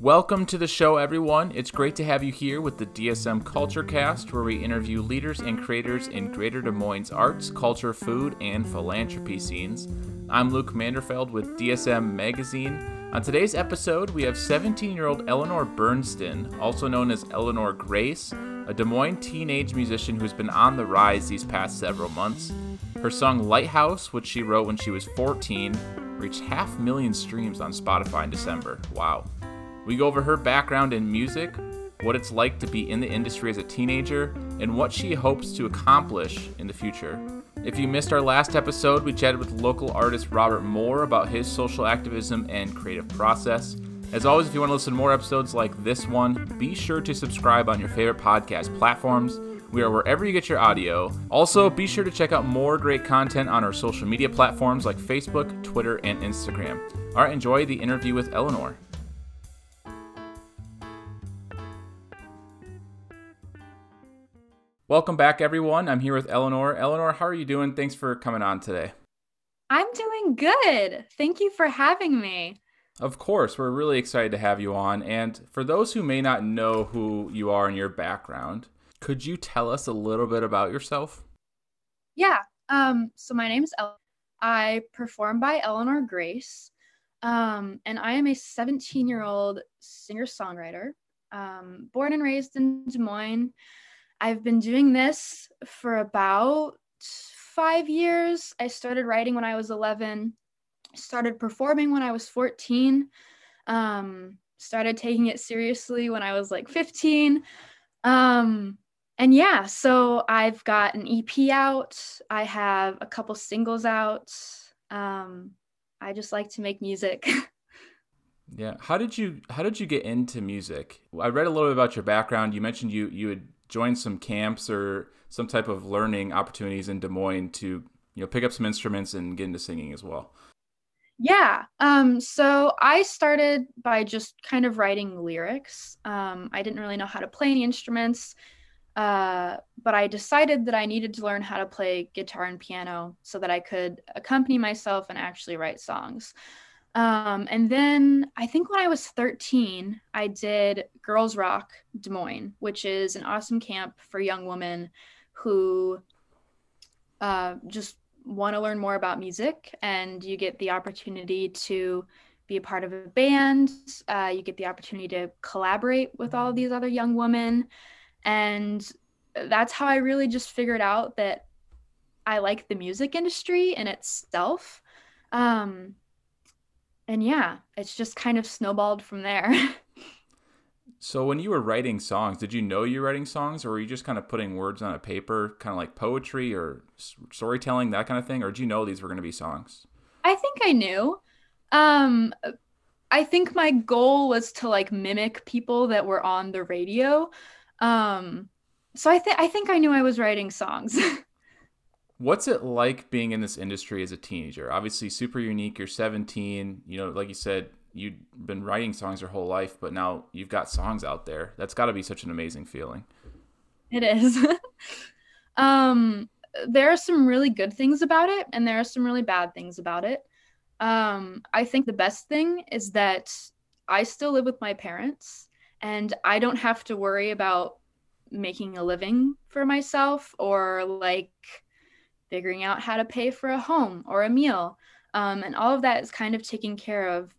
Welcome to the show, everyone. It's great to have you here with the DSM Culture Cast, where we interview leaders and creators in Greater Des Moines arts, culture, food, and philanthropy scenes. I'm Luke Manderfeld with DSM Magazine. On today's episode, we have 17 year old Eleanor Bernsten, also known as Eleanor Grace, a Des Moines teenage musician who's been on the rise these past several months. Her song Lighthouse, which she wrote when she was 14, reached half million streams on Spotify in December. Wow. We go over her background in music, what it's like to be in the industry as a teenager, and what she hopes to accomplish in the future. If you missed our last episode, we chatted with local artist Robert Moore about his social activism and creative process. As always, if you want to listen to more episodes like this one, be sure to subscribe on your favorite podcast platforms. We are wherever you get your audio. Also, be sure to check out more great content on our social media platforms like Facebook, Twitter, and Instagram. All right, enjoy the interview with Eleanor. Welcome back, everyone. I'm here with Eleanor. Eleanor, how are you doing? Thanks for coming on today. I'm doing good. Thank you for having me. Of course, we're really excited to have you on. And for those who may not know who you are and your background, could you tell us a little bit about yourself? Yeah. Um, so my name is El. I perform by Eleanor Grace. Um, and I am a 17 year old singer songwriter, um, born and raised in Des Moines. I've been doing this for about five years. I started writing when I was 11, started performing when I was 14, um, started taking it seriously when I was like 15. Um, and yeah, so I've got an EP out, I have a couple singles out. Um, I just like to make music. yeah. How did you how did you get into music? I read a little bit about your background. You mentioned you you had join some camps or some type of learning opportunities in Des Moines to you know pick up some instruments and get into singing as well? Yeah. Um, so I started by just kind of writing lyrics. Um, I didn't really know how to play any instruments, uh, but I decided that I needed to learn how to play guitar and piano so that I could accompany myself and actually write songs. Um, and then I think when I was 13, I did Girls Rock Des Moines, which is an awesome camp for young women who uh, just want to learn more about music. And you get the opportunity to be a part of a band, uh, you get the opportunity to collaborate with all these other young women. And that's how I really just figured out that I like the music industry in itself. Um, and yeah, it's just kind of snowballed from there. so when you were writing songs, did you know you were writing songs or were you just kind of putting words on a paper, kind of like poetry or storytelling, that kind of thing? Or did you know these were going to be songs? I think I knew. Um, I think my goal was to like mimic people that were on the radio. Um, so I think I think I knew I was writing songs. What's it like being in this industry as a teenager? Obviously, super unique. You're 17. You know, like you said, you've been writing songs your whole life, but now you've got songs out there. That's got to be such an amazing feeling. It is. um, there are some really good things about it, and there are some really bad things about it. Um, I think the best thing is that I still live with my parents, and I don't have to worry about making a living for myself or like figuring out how to pay for a home or a meal. Um, and all of that is kind of taken care of,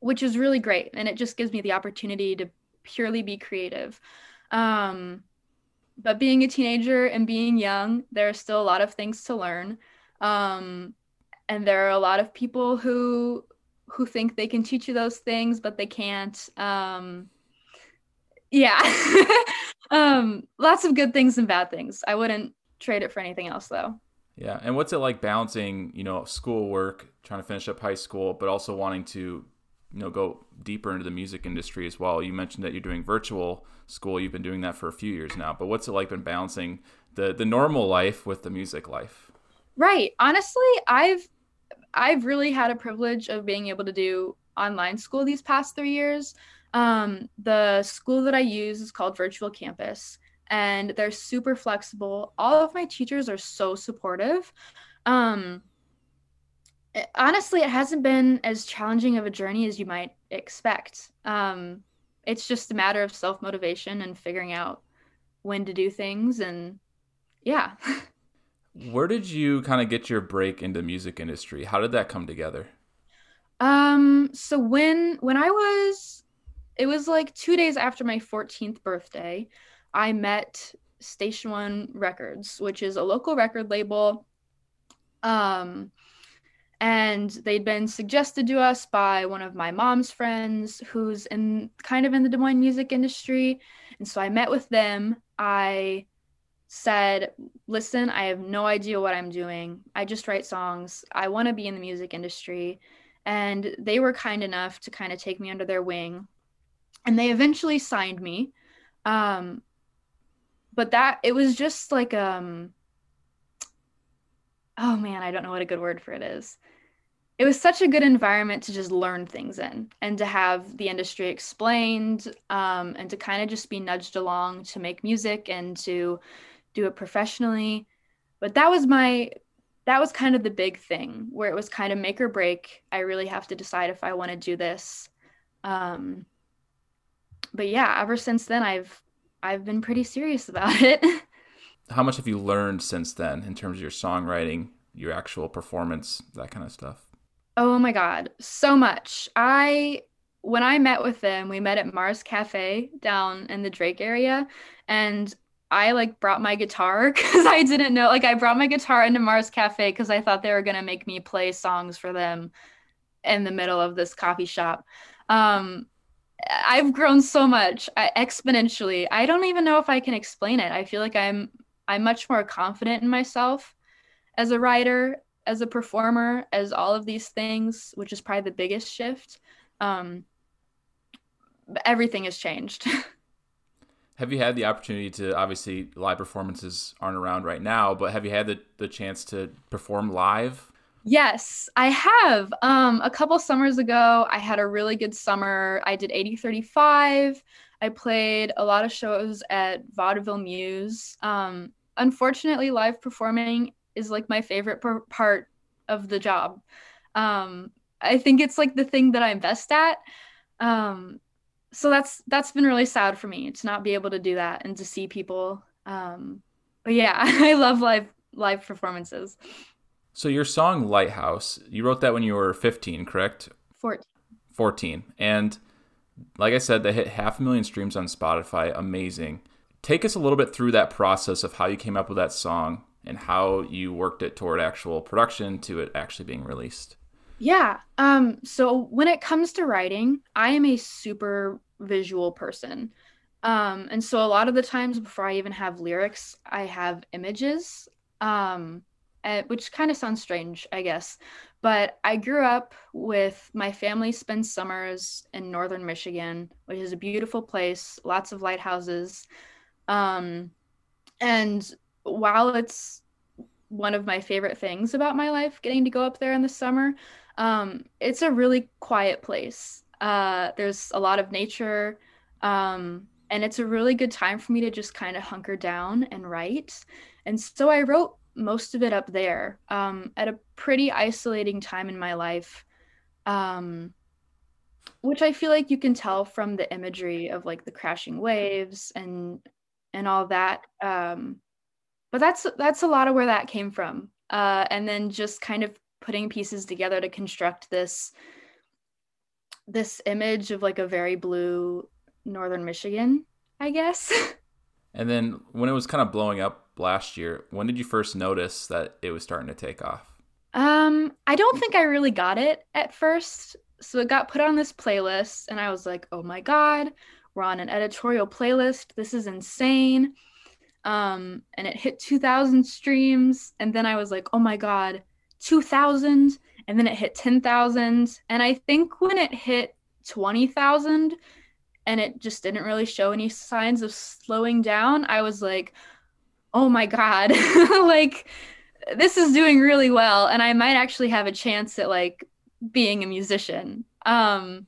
which is really great. And it just gives me the opportunity to purely be creative. Um, but being a teenager and being young, there are still a lot of things to learn. Um, and there are a lot of people who who think they can teach you those things, but they can't. Um, yeah. um, lots of good things and bad things. I wouldn't trade it for anything else though. Yeah, and what's it like balancing, you know, schoolwork, trying to finish up high school, but also wanting to, you know, go deeper into the music industry as well? You mentioned that you're doing virtual school. You've been doing that for a few years now, but what's it like been balancing the the normal life with the music life? Right. Honestly, I've I've really had a privilege of being able to do online school these past three years. Um, the school that I use is called Virtual Campus, and they're super flexible. All of my teachers are so supportive. Um, it, honestly, it hasn't been as challenging of a journey as you might expect. Um, it's just a matter of self motivation and figuring out when to do things. And yeah. Where did you kind of get your break into music industry? How did that come together? Um, so when when I was it was like 2 days after my 14th birthday, I met Station 1 Records, which is a local record label. Um and they'd been suggested to us by one of my mom's friends who's in kind of in the Des Moines music industry. And so I met with them. I said, Listen, I have no idea what I'm doing. I just write songs. I want to be in the music industry. And they were kind enough to kind of take me under their wing. And they eventually signed me. Um, but that, it was just like, um, oh man, I don't know what a good word for it is. It was such a good environment to just learn things in and to have the industry explained um, and to kind of just be nudged along to make music and to do it professionally. But that was my that was kind of the big thing where it was kind of make or break. I really have to decide if I want to do this. Um, but yeah, ever since then I've I've been pretty serious about it. How much have you learned since then in terms of your songwriting, your actual performance, that kind of stuff? Oh my god, so much. I when I met with them, we met at Mars Cafe down in the Drake area and I like brought my guitar because I didn't know. Like I brought my guitar into Mars Cafe because I thought they were gonna make me play songs for them in the middle of this coffee shop. Um, I've grown so much I, exponentially. I don't even know if I can explain it. I feel like I'm I'm much more confident in myself as a writer, as a performer, as all of these things, which is probably the biggest shift. Um, everything has changed. have you had the opportunity to obviously live performances aren't around right now, but have you had the, the chance to perform live? Yes, I have. Um, a couple summers ago, I had a really good summer. I did 80/35. I played a lot of shows at Vaudeville Mews. Um, unfortunately, live performing is like my favorite per- part of the job. Um, I think it's like the thing that I'm best at. Um, so that's that's been really sad for me to not be able to do that and to see people. Um, but yeah, I love live live performances. So your song Lighthouse, you wrote that when you were 15, correct? 14. 14. And like I said, they hit half a million streams on Spotify. Amazing. Take us a little bit through that process of how you came up with that song and how you worked it toward actual production to it actually being released. Yeah. Um so when it comes to writing, I am a super visual person. Um and so a lot of the times before I even have lyrics, I have images. Um uh, which kind of sounds strange, I guess. But I grew up with my family spends summers in northern Michigan, which is a beautiful place, lots of lighthouses. Um, and while it's one of my favorite things about my life, getting to go up there in the summer, um, it's a really quiet place. Uh, there's a lot of nature, um, and it's a really good time for me to just kind of hunker down and write. And so I wrote most of it up there um, at a pretty isolating time in my life, um, which I feel like you can tell from the imagery of like the crashing waves and and all that. Um, but that's that's a lot of where that came from, uh, and then just kind of putting pieces together to construct this this image of like a very blue northern Michigan, I guess. and then when it was kind of blowing up last year. When did you first notice that it was starting to take off? Um, I don't think I really got it at first. So it got put on this playlist, and I was like, oh my God, we're on an editorial playlist. This is insane. Um, and it hit 2,000 streams. And then I was like, oh my God, 2,000. And then it hit 10,000. And I think when it hit 20,000 and it just didn't really show any signs of slowing down, I was like, oh my god like this is doing really well and i might actually have a chance at like being a musician um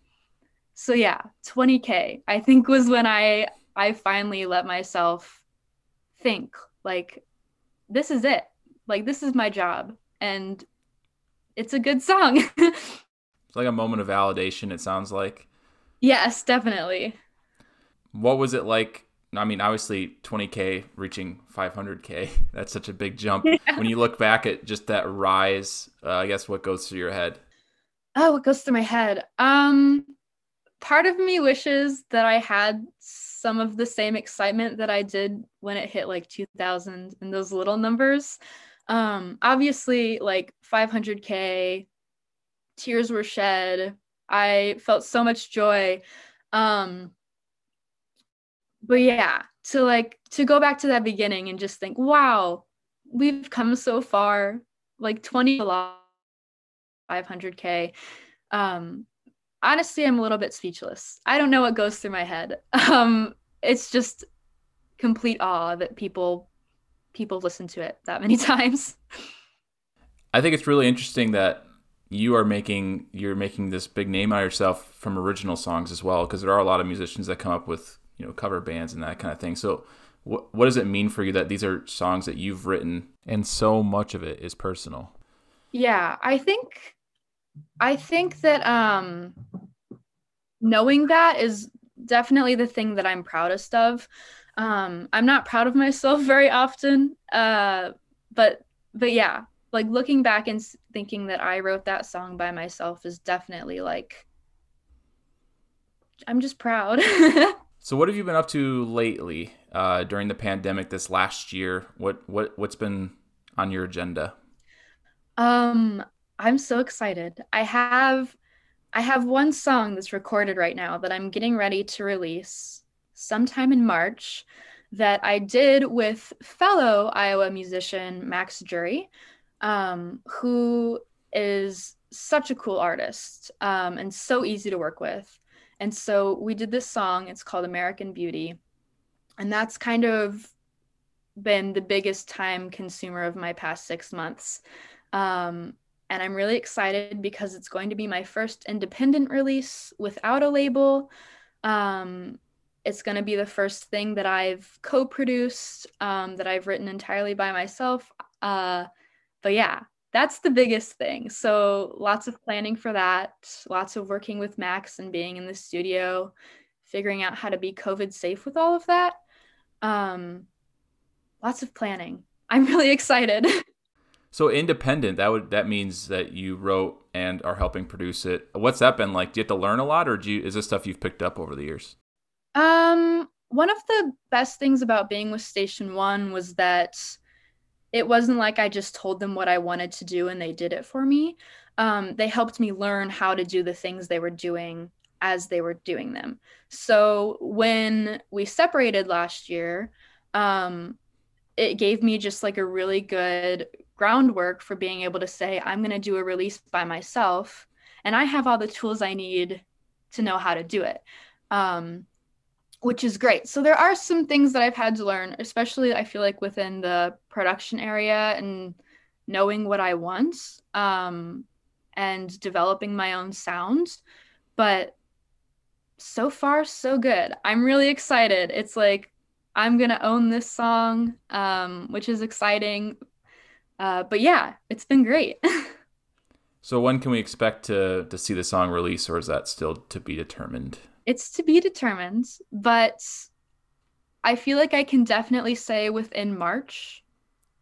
so yeah 20k i think was when i i finally let myself think like this is it like this is my job and it's a good song it's like a moment of validation it sounds like Yes, definitely. What was it like? I mean, obviously 20K reaching 500K, that's such a big jump. Yeah. When you look back at just that rise, uh, I guess what goes through your head? Oh, what goes through my head? Um, part of me wishes that I had some of the same excitement that I did when it hit like 2000 and those little numbers. Um, obviously, like 500K, tears were shed. I felt so much joy. Um, but yeah, to like to go back to that beginning and just think, wow, we've come so far. Like 20 500k. Um, honestly, I'm a little bit speechless. I don't know what goes through my head. Um, it's just complete awe that people people listen to it that many times. I think it's really interesting that you are making you're making this big name out of yourself from original songs as well because there are a lot of musicians that come up with you know cover bands and that kind of thing. So what what does it mean for you that these are songs that you've written and so much of it is personal? Yeah i think i think that um knowing that is definitely the thing that i'm proudest of. Um i'm not proud of myself very often uh but but yeah like looking back and thinking that I wrote that song by myself is definitely like I'm just proud. so what have you been up to lately uh, during the pandemic this last year? What what what's been on your agenda? Um I'm so excited. I have I have one song that's recorded right now that I'm getting ready to release sometime in March that I did with fellow Iowa musician Max Jury um, who is such a cool artist um, and so easy to work with. And so we did this song. It's called American Beauty. And that's kind of been the biggest time consumer of my past six months. Um, and I'm really excited because it's going to be my first independent release without a label. Um, it's going to be the first thing that I've co produced, um, that I've written entirely by myself. Uh, but yeah, that's the biggest thing. So lots of planning for that, lots of working with Max and being in the studio, figuring out how to be COVID safe with all of that. Um, lots of planning. I'm really excited. So independent, that would that means that you wrote and are helping produce it. What's that been like? Do you have to learn a lot, or do you, is this stuff you've picked up over the years? Um, one of the best things about being with Station One was that it wasn't like I just told them what I wanted to do and they did it for me. Um, they helped me learn how to do the things they were doing as they were doing them. So when we separated last year, um, it gave me just like a really good groundwork for being able to say, I'm going to do a release by myself and I have all the tools I need to know how to do it. Um, which is great. So there are some things that I've had to learn, especially I feel like within the production area and knowing what I want um, and developing my own sound. But so far, so good. I'm really excited. It's like I'm gonna own this song, um, which is exciting. Uh, but yeah, it's been great. so when can we expect to to see the song release, or is that still to be determined? It's to be determined, but I feel like I can definitely say within March.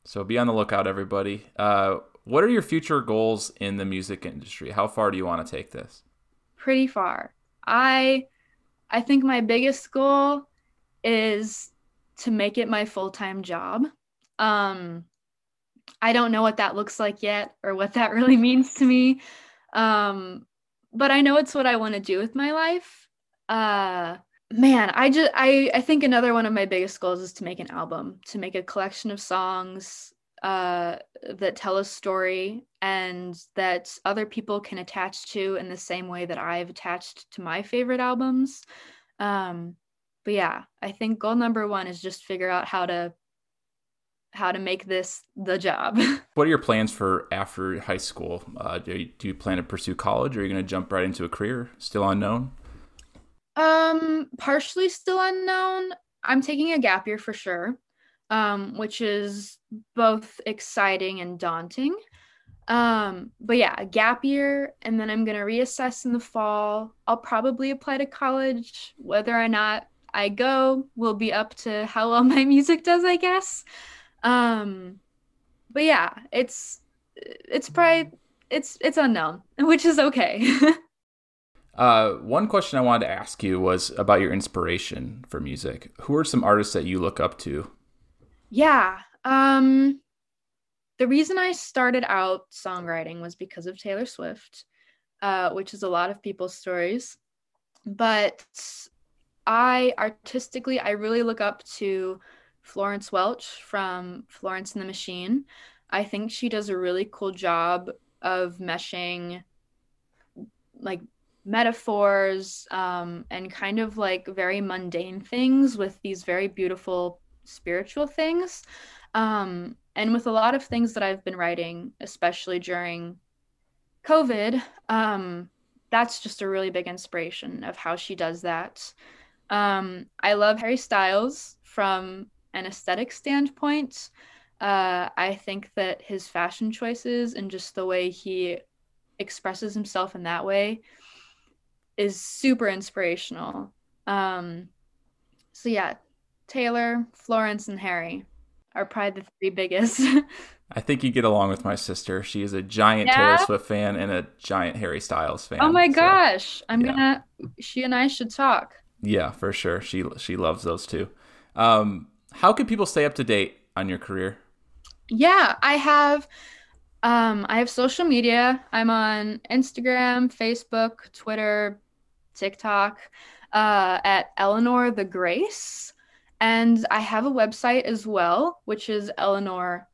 So be on the lookout, everybody. Uh, what are your future goals in the music industry? How far do you want to take this? Pretty far. I I think my biggest goal is to make it my full-time job. Um I don't know what that looks like yet or what that really means to me. Um but I know it's what I want to do with my life uh man i just i i think another one of my biggest goals is to make an album to make a collection of songs uh that tell a story and that other people can attach to in the same way that i've attached to my favorite albums. Um but yeah i think goal number one is just figure out how to how to make this the job. What are your plans for after high school? Uh, do, you, do you plan to pursue college or are you going to jump right into a career? Still unknown um, partially still unknown. I'm taking a gap year for sure, um, which is both exciting and daunting. Um, but yeah, a gap year, and then I'm gonna reassess in the fall. I'll probably apply to college. Whether or not I go will be up to how well my music does, I guess. Um, but yeah, it's it's probably it's it's unknown, which is okay. uh, one question I wanted to ask you was about your inspiration for music. Who are some artists that you look up to? Yeah. Um, the reason I started out songwriting was because of Taylor Swift, uh, which is a lot of people's stories. But I artistically, I really look up to Florence Welch from Florence and the Machine. I think she does a really cool job of meshing like metaphors um, and kind of like very mundane things with these very beautiful spiritual things. Um, and with a lot of things that I've been writing, especially during COVID, um, that's just a really big inspiration of how she does that. Um, I love Harry Styles from an aesthetic standpoint. Uh, I think that his fashion choices and just the way he expresses himself in that way is super inspirational. Um, so yeah, Taylor, Florence, and Harry are probably the three biggest. I think you get along with my sister. She is a giant yeah? Taylor Swift fan and a giant Harry Styles fan. Oh my so, gosh. I'm yeah. gonna she and I should talk. Yeah, for sure. She she loves those two. Um, how can people stay up to date on your career? Yeah, I have um I have social media. I'm on Instagram, Facebook, Twitter, TikTok, uh, at Eleanor the Grace. And I have a website as well, which is Eleanor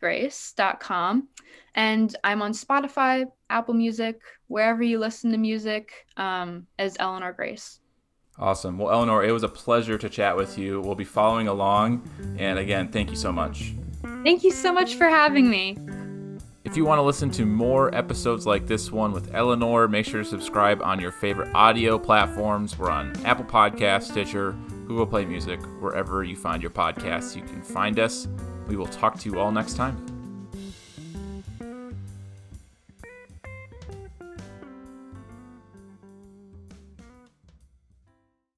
grace.com. And I'm on Spotify, Apple Music, wherever you listen to music, um, as Eleanor Grace. Awesome. Well, Eleanor, it was a pleasure to chat with you. We'll be following along. And again, thank you so much. Thank you so much for having me. If you want to listen to more episodes like this one with Eleanor, make sure to subscribe on your favorite audio platforms. We're on Apple Podcasts, Stitcher, Google Play Music, wherever you find your podcasts, you can find us. We will talk to you all next time.